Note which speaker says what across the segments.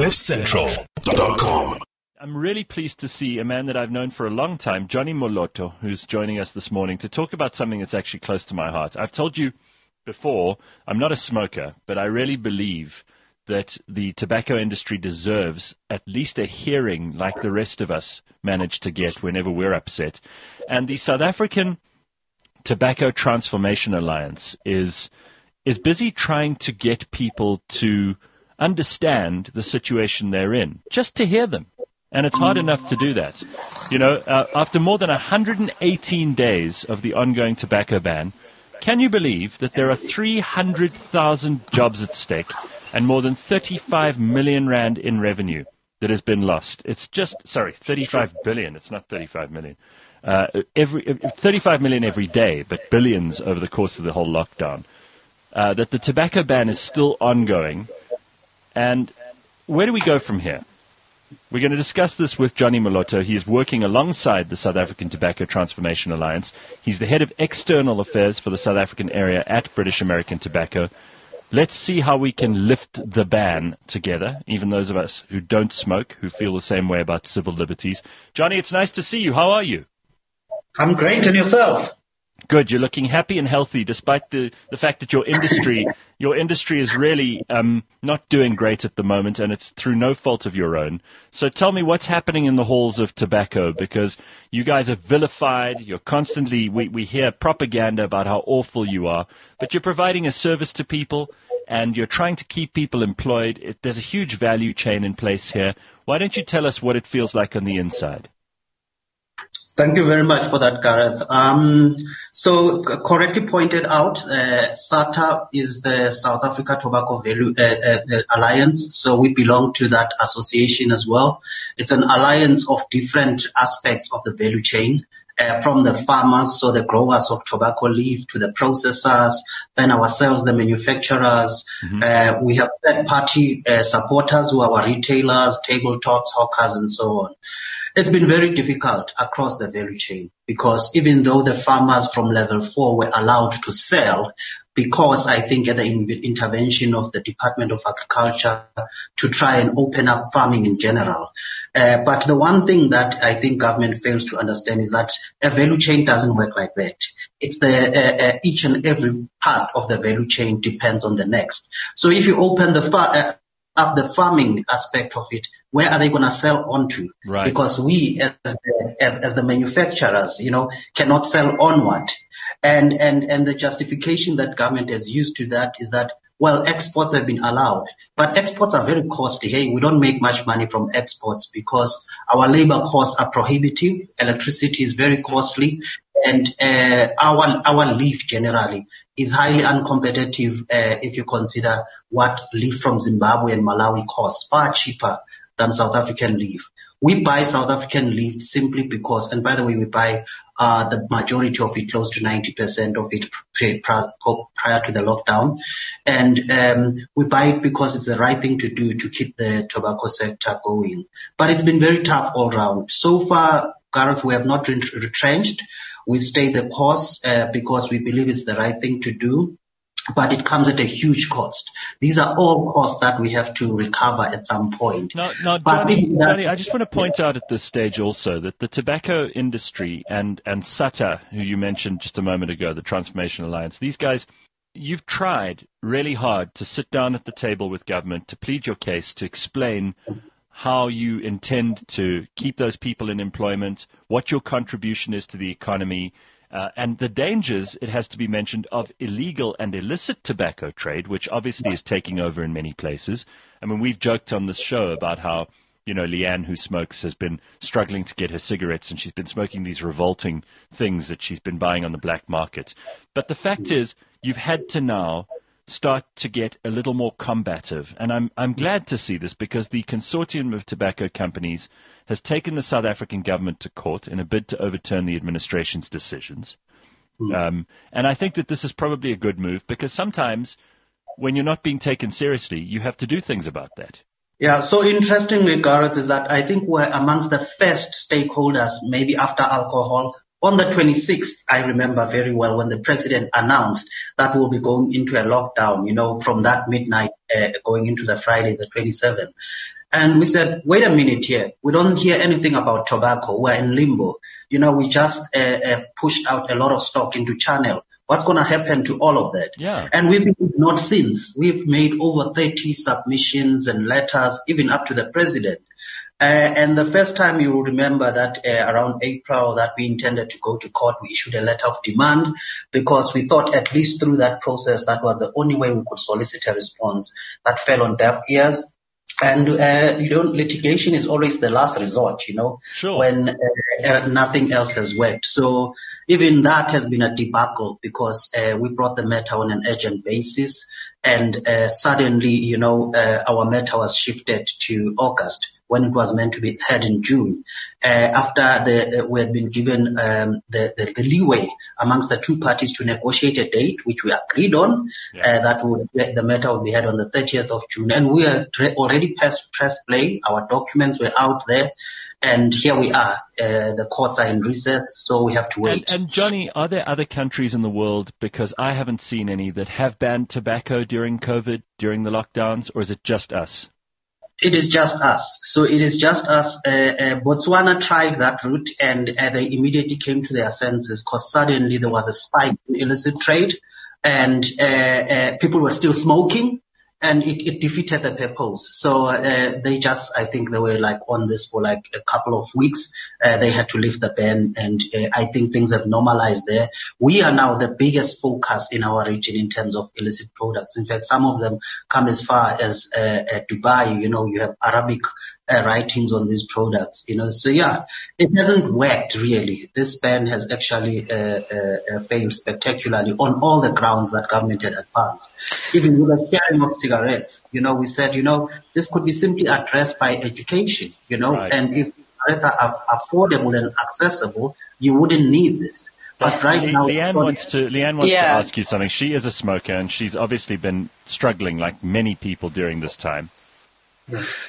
Speaker 1: CliffCentral.com.
Speaker 2: I'm really pleased to see a man that I've known for a long time, Johnny Moloto, who's joining us this morning to talk about something that's actually close to my heart. I've told you before, I'm not a smoker, but I really believe that the tobacco industry deserves at least a hearing like the rest of us manage to get whenever we're upset. And the South African Tobacco Transformation Alliance is is busy trying to get people to understand the situation they're in, just to hear them. And it's hard enough to do that. You know, uh, after more than 118 days of the ongoing tobacco ban, can you believe that there are 300,000 jobs at stake and more than 35 million rand in revenue that has been lost? It's just, sorry, 35 billion. It's not 35 million. Uh, every, 35 million every day, but billions over the course of the whole lockdown. Uh, that the tobacco ban is still ongoing. And where do we go from here? We're going to discuss this with Johnny Moloto. He is working alongside the South African Tobacco Transformation Alliance. He's the head of external affairs for the South African area at British American Tobacco. Let's see how we can lift the ban together, even those of us who don't smoke, who feel the same way about civil liberties. Johnny, it's nice to see you. How are you?
Speaker 3: I'm great, and yourself?
Speaker 2: Good. You're looking happy and healthy, despite the, the fact that your industry your industry is really um, not doing great at the moment, and it's through no fault of your own. So tell me what's happening in the halls of tobacco, because you guys are vilified. You're constantly we we hear propaganda about how awful you are, but you're providing a service to people. And you're trying to keep people employed. It, there's a huge value chain in place here. Why don't you tell us what it feels like on the inside?
Speaker 3: Thank you very much for that, Gareth. Um, so correctly pointed out, uh, SATTA is the South Africa Tobacco Value uh, uh, uh, Alliance. So we belong to that association as well. It's an alliance of different aspects of the value chain. Uh, from the farmers, so the growers of tobacco leaf to the processors, then ourselves, the manufacturers. Mm-hmm. Uh, we have third party uh, supporters who are our retailers, tabletops, hawkers, and so on. It's been very difficult across the value chain because even though the farmers from level four were allowed to sell, because I think at the intervention of the Department of Agriculture to try and open up farming in general. Uh, but the one thing that I think government fails to understand is that a value chain doesn't work like that. It's the uh, uh, each and every part of the value chain depends on the next. So if you open the far, uh, up the farming aspect of it, where are they going to sell onto?
Speaker 2: Right.
Speaker 3: Because we, as the, as, as the manufacturers, you know, cannot sell onward. And, and, and the justification that government has used to that is that, well, exports have been allowed, but exports are very costly. Hey, we don't make much money from exports because our labor costs are prohibitive. Electricity is very costly and uh, our our leaf generally is highly uncompetitive uh, if you consider what leaf from Zimbabwe and Malawi costs, far cheaper than South African leaf. We buy South African leaf simply because, and by the way, we buy uh, the majority of it, close to 90% of it prior to the lockdown. And um, we buy it because it's the right thing to do to keep the tobacco sector going. But it's been very tough all round. So far, Gareth, we have not retrenched. We've stayed the course uh, because we believe it's the right thing to do but it comes at a huge cost. These are all costs that we have to recover at some point.
Speaker 2: Now, now Johnny, Johnny, I just want to point out at this stage also that the tobacco industry and, and SATTA, who you mentioned just a moment ago, the Transformation Alliance, these guys, you've tried really hard to sit down at the table with government to plead your case, to explain how you intend to keep those people in employment, what your contribution is to the economy, uh, and the dangers, it has to be mentioned, of illegal and illicit tobacco trade, which obviously is taking over in many places. I mean, we've joked on this show about how, you know, Leanne, who smokes, has been struggling to get her cigarettes, and she's been smoking these revolting things that she's been buying on the black market. But the fact is, you've had to now start to get a little more combative. And I'm, I'm glad to see this because the consortium of tobacco companies has taken the South African government to court in a bid to overturn the administration's decisions. Mm. Um, and I think that this is probably a good move because sometimes when you're not being taken seriously, you have to do things about that.
Speaker 3: Yeah, so interestingly, Gareth, is that I think we're amongst the first stakeholders, maybe after alcohol, on the 26th, I remember very well when the president announced that we'll be going into a lockdown, you know, from that midnight uh, going into the Friday, the 27th. And we said, wait a minute here. We don't hear anything about tobacco. We're in limbo. You know, we just uh, uh, pushed out a lot of stock into channel. What's going to happen to all of that?
Speaker 2: Yeah.
Speaker 3: And we've been ignored since. We've made over 30 submissions and letters, even up to the president. Uh, and the first time you will remember that uh, around April that we intended to go to court, we issued a letter of demand because we thought at least through that process, that was the only way we could solicit a response that fell on deaf ears. And uh, you know, litigation is always the last resort. You know,
Speaker 2: Sure.
Speaker 3: when uh, uh, nothing else has worked. So even that has been a debacle because uh, we brought the matter on an urgent basis, and uh, suddenly, you know, uh, our matter was shifted to August when it was meant to be heard in June. Uh, after the, uh, we had been given um, the, the, the leeway amongst the two parties to negotiate a date, which we agreed on,
Speaker 2: Yeah.
Speaker 3: uh, that would, the matter would be heard on the 30th of June. And we had re- already pressed press play. Our documents were out there. And here we are. Uh, the courts are in recess, so we have to
Speaker 2: And,
Speaker 3: wait.
Speaker 2: and Johnny, are there other countries in the world, because I haven't seen any, that have banned tobacco during COVID, during the lockdowns, or is it just us?
Speaker 3: It is just us. So it is just us. Uh, uh, Botswana tried that route and uh, they immediately came to their senses because suddenly there was a spike in illicit trade and uh, uh, people were still smoking and it, it defeated the purpose. So uh, they just, I think they were like on this for like a couple of weeks. Uh, they had to lift the ban and uh, I think things have normalized there. We are now the biggest focus in our region in terms of illicit products. In fact, some of them come as far as uh, uh, Dubai. You know, you have Arabic uh, writings on these products. You know, so yeah, it hasn't worked really. This ban has actually uh, uh, uh, failed spectacularly on all the grounds that government had advanced. Even with the sharing of cigarettes, you know, we said, you know, this could be simply addressed by education. You know,
Speaker 2: Right.
Speaker 3: and if cigarettes are affordable and accessible, you wouldn't need this. But right
Speaker 2: Le-
Speaker 3: now,
Speaker 2: Leanne wants to Leanne wants to ask you something. She is a smoker, and she's obviously been struggling, like many people during this time.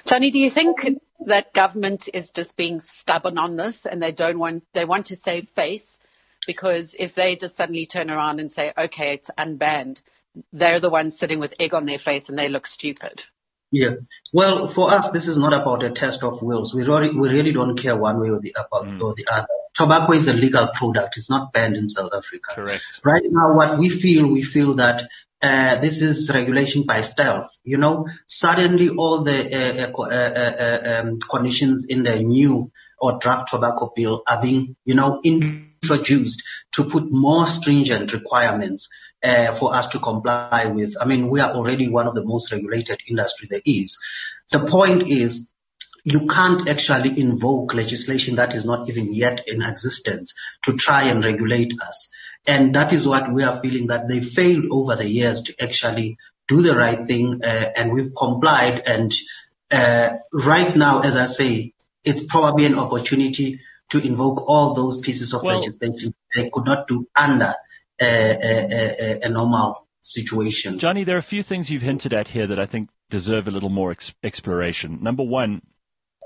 Speaker 1: Tony, do you think that government is just being stubborn on this and they don't want, they want to save face? Because if they just suddenly turn around and say, okay, it's unbanned, they're the ones sitting with egg on their face and they look stupid.
Speaker 3: Yeah. Well, for us, this is not about a test of wills. We really, we really don't care one way or the about mm. or the other. Tobacco is a legal product. It's not banned in South Africa.
Speaker 2: Correct.
Speaker 3: Right now, what we feel, we feel that uh, this is regulation by stealth. You know, suddenly all the uh, uh, uh, uh, um, conditions in the new or draft tobacco bill are being, you know, introduced to put more stringent requirements uh, for us to comply with. I mean, we are already one of the most regulated industry there is. The point is, you can't actually invoke legislation that is not even yet in existence to try and regulate us. And that is what we are feeling that they failed over the years to actually do the right thing. Uh, and we've complied. And uh, right now, as I say, it's probably an opportunity to invoke all those pieces of
Speaker 2: Well-
Speaker 3: legislation they could not do under uh, a, a, a normal situation.
Speaker 2: Johnny, there are a few things you've hinted at here that I think deserve a little more ex- exploration. Number one,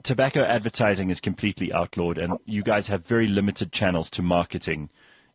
Speaker 2: tobacco advertising is completely outlawed, and you guys have very limited channels to marketing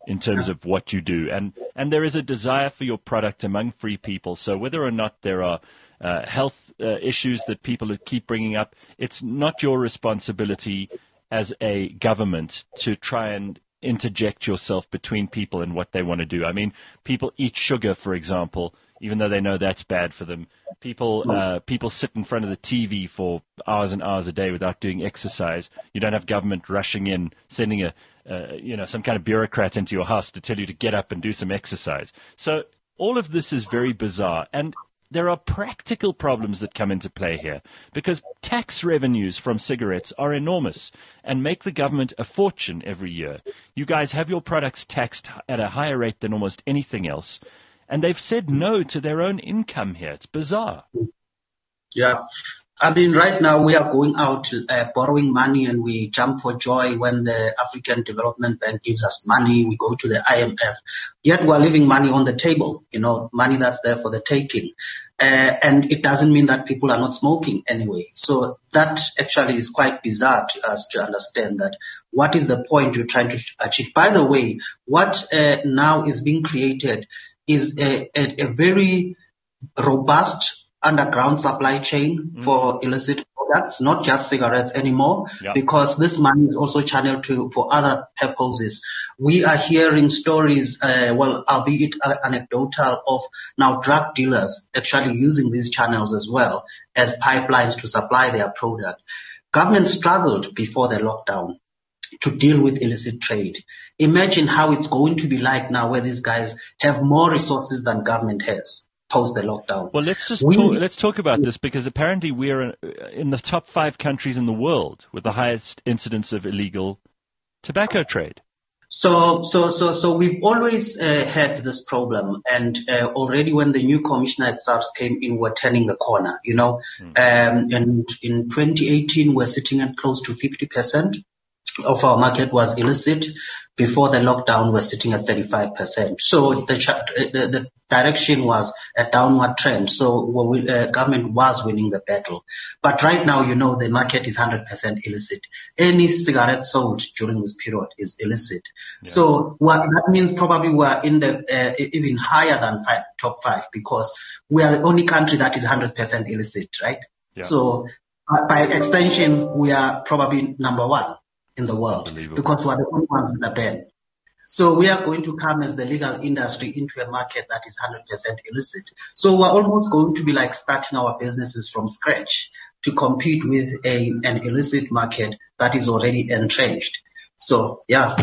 Speaker 2: in terms of what you do. And, and there is a desire for your product among free people. So whether or not there are uh, health uh, issues that people keep bringing up, it's not your responsibility as a government to try and interject yourself between people and what they want to do. I mean, people eat sugar, for example, even though they know that's bad for them. People uh, people sit in front of the TV for hours and hours a day without doing exercise. You don't have government rushing in, sending a uh, you know some kind of bureaucrat into your house to tell you to get up and do some exercise. So all of this is very bizarre and. There are practical problems that come into play here because tax revenues from cigarettes are enormous and make the government a fortune every year. You guys have your products taxed at a higher rate than almost anything else, and they've said no to their own income here. It's bizarre.
Speaker 3: Yeah. I mean, right now we are going out uh, borrowing money and we jump for joy when the African Development Bank gives us money. We go to the IMF. Yet we're leaving money on the table, you know, money that's there for the taking. Uh, and it doesn't mean that people are not smoking anyway. So that actually is quite bizarre to us to understand that what is the point you're trying to achieve. By the way, what uh, now is being created is a, a, a very robust underground supply chain for illicit products products, not just cigarettes anymore,
Speaker 2: Yeah.
Speaker 3: because this money is also channeled to for other purposes. We are hearing stories, uh, well, albeit uh, anecdotal, of now drug dealers actually using these channels as well as pipelines to supply their product. Government struggled before the lockdown to deal with illicit trade. Imagine how it's going to be like now where these guys have more resources than government has post the lockdown.
Speaker 2: Well, let's just
Speaker 3: We-
Speaker 2: talk, let's talk about this because apparently we are in the top five countries in the world with the highest incidence of illegal tobacco trade.
Speaker 3: So, so, so, so we've always uh, had this problem, and uh, already when the new commissioner at SARS came in, we're turning the corner. You know, um, and in 2018, we're sitting at close to 50 percent of our market was illicit. Before the lockdown, we're sitting at 35 percent. So the, the the direction was a downward trend. So we, uh, government was winning the battle, but right now, you know, the market is 100 percent illicit. Any cigarette sold during this period is illicit. So what that means probably we're in the uh, even higher than five, top five because we are the only country that is 100% illicit, right?
Speaker 2: Yeah.
Speaker 3: So uh, by extension, we are probably number one in the world because we're the only ones with a ban. So we are going to come as the legal industry into a market that is 100% illicit. So we're almost going to be like starting our businesses from scratch to compete with a, an illicit market that is already entrenched. So yeah,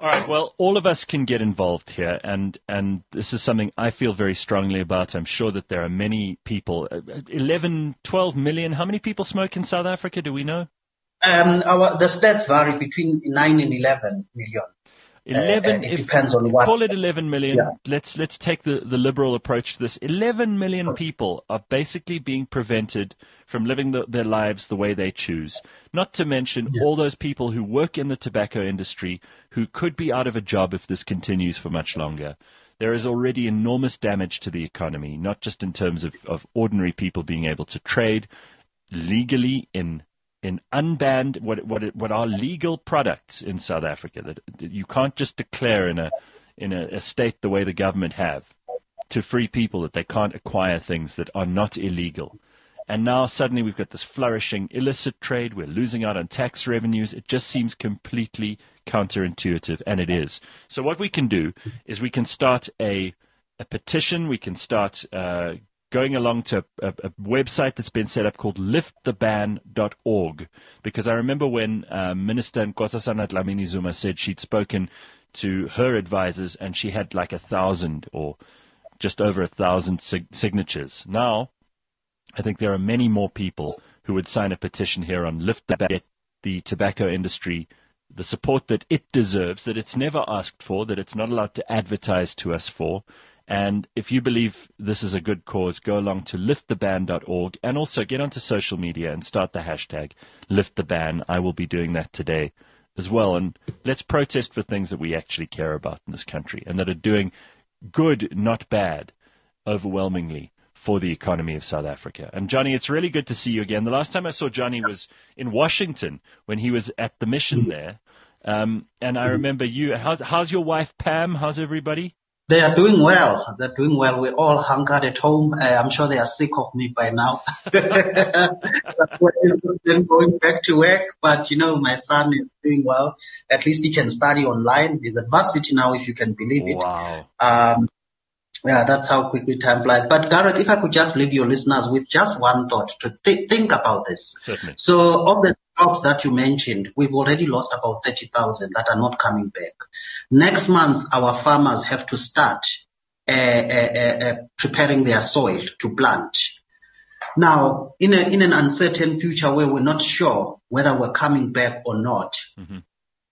Speaker 2: All right. Well, all of us can get involved here, and and this is something I feel very strongly about. I'm sure that there are many people. uh, 11, 12 million. How many people smoke in South Africa? Do we know?
Speaker 3: Um, our, the stats vary between 9 and 11 million.
Speaker 2: Eleven.
Speaker 3: uh, it
Speaker 2: if-
Speaker 3: depends on what-
Speaker 2: Call it eleven million.
Speaker 3: Yeah.
Speaker 2: Let's let's take the the liberal approach to this. Eleven million people are basically being prevented from living the, their lives the way they choose. Not to mention all those people who work in the tobacco industry who could be out of a job if this continues for much longer. There is already enormous damage to the economy, not just in terms of, of ordinary people being able to trade legally in in unbanned what what what are legal products in South Africa that, that you can't just declare in a in a, a state the way the government have to free people that they can't acquire things that are not illegal. And now suddenly we've got this flourishing illicit trade. We're losing out on tax revenues. It just seems completely counterintuitive, and it is. So what we can do is we can start a a petition. We can start uh, going along to a, a website that's been set up called lifttheban.org. Because I remember when uh, Minister Nkosazana Dlamini Zuma said she'd spoken to her advisors and she had like a thousand or just over a thousand sig- signatures. Now, I think there are many more people who would sign a petition here on lift the, Ban- the tobacco industry the support that it deserves, that it's never asked for, that it's not allowed to advertise to us for. And if you believe this is a good cause, go along to lifttheban.org and also get onto social media and start the hashtag lifttheban. I will be doing that today as well. And let's protest for things that we actually care about in this country and that are doing good, not bad, overwhelmingly for the economy of South Africa. And Johnny, it's really good to see you again. The last time I saw Johnny was in Washington when he was at the mission there. Um, and I remember you. How's, how's your wife Pam? How's everybody?
Speaker 3: They are doing well. They're doing well. We're all hunkered at home. Uh, I'm sure they are sick of me by now. Then going back to work, but you know, my son is doing well. At least he can study online. He's at varsity now, if you can believe it.
Speaker 2: Wow.
Speaker 3: Um, yeah, that's how quickly time flies. But Gareth, if I could just leave your listeners with just one thought to th- think about this.
Speaker 2: Certainly.
Speaker 3: So of the jobs that you mentioned, we've already lost about 30,000 that are not coming back. Next month, our farmers have to start uh, uh, uh, preparing their soil to plant. Now, in, a, in an uncertain future where we're not sure whether we're coming back or not,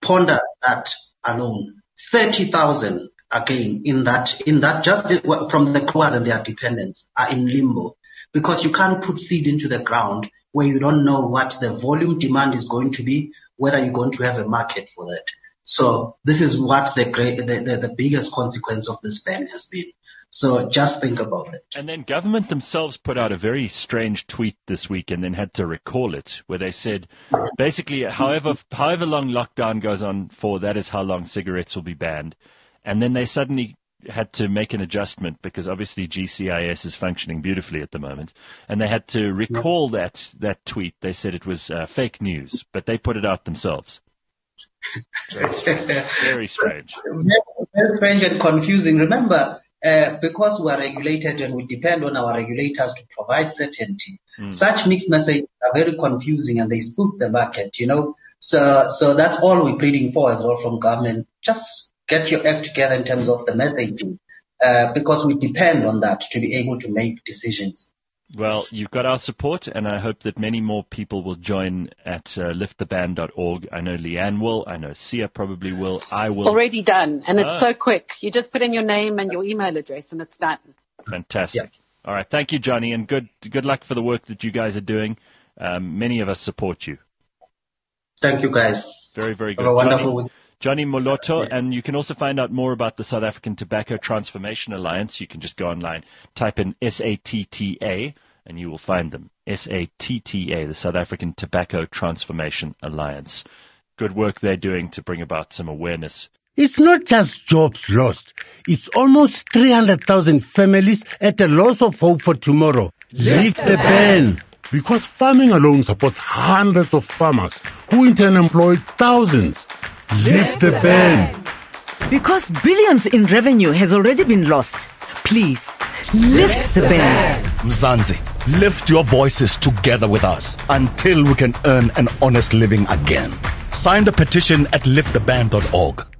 Speaker 3: ponder that alone. 30,000 again in that, in that just from the growers and their dependents are in limbo because you can't put seed into the ground where you don't know what the volume demand is going to be, whether you're going to have a market for that. So this is what the, the, the, the biggest consequence of this ban has been. So just think about it.
Speaker 2: And then government themselves put out a very strange tweet this week and then had to recall it, where they said basically, however however long lockdown goes on for, that is how long cigarettes will be banned. And then they suddenly had to make an adjustment because obviously GCIS is functioning beautifully at the moment, and they had to recall that that tweet. They said it was uh, fake news, but they put it out themselves. Very strange. Very strange.
Speaker 3: Very strange and confusing. Remember, uh, because we are regulated and we depend on our regulators to provide certainty, mm. such mixed messages are very confusing and they spook the market, you know. So, so that's all we're pleading for as well from government. Just get your act together in terms of the messaging, uh, because we depend on that to be able to make decisions.
Speaker 2: Well, you've got our support, and I hope that many more people will join at uh, lifttheban.org. I know Leanne will. I know Sia probably will. I will.
Speaker 1: Already done, and it's ah. so quick. You just put in your name and your email address, and it's done.
Speaker 2: Fantastic. Yeah. All right. Thank you, Johnny, and good good luck for the work that you guys are doing. Um, many of us support you.
Speaker 3: Thank you, guys.
Speaker 2: Very, very good.
Speaker 3: Have a wonderful week.
Speaker 2: Johnny Moloto, and you can also find out more about the South African Tobacco Transformation Alliance. You can just go online, type in SATTA, and you will find them. SATTA, the South African Tobacco Transformation Alliance. Good work they're doing to bring about some awareness.
Speaker 4: It's not just jobs lost. It's almost 300,000 families at a loss of hope for tomorrow. Lift the ban! Because farming alone supports hundreds of farmers who in turn employ thousands. Lift the ban.
Speaker 5: Because billions in revenue has already been lost. Please, lift the ban.
Speaker 6: Mzansi, lift your voices together with us until we can earn an honest living again. Sign the petition at lifttheban.org.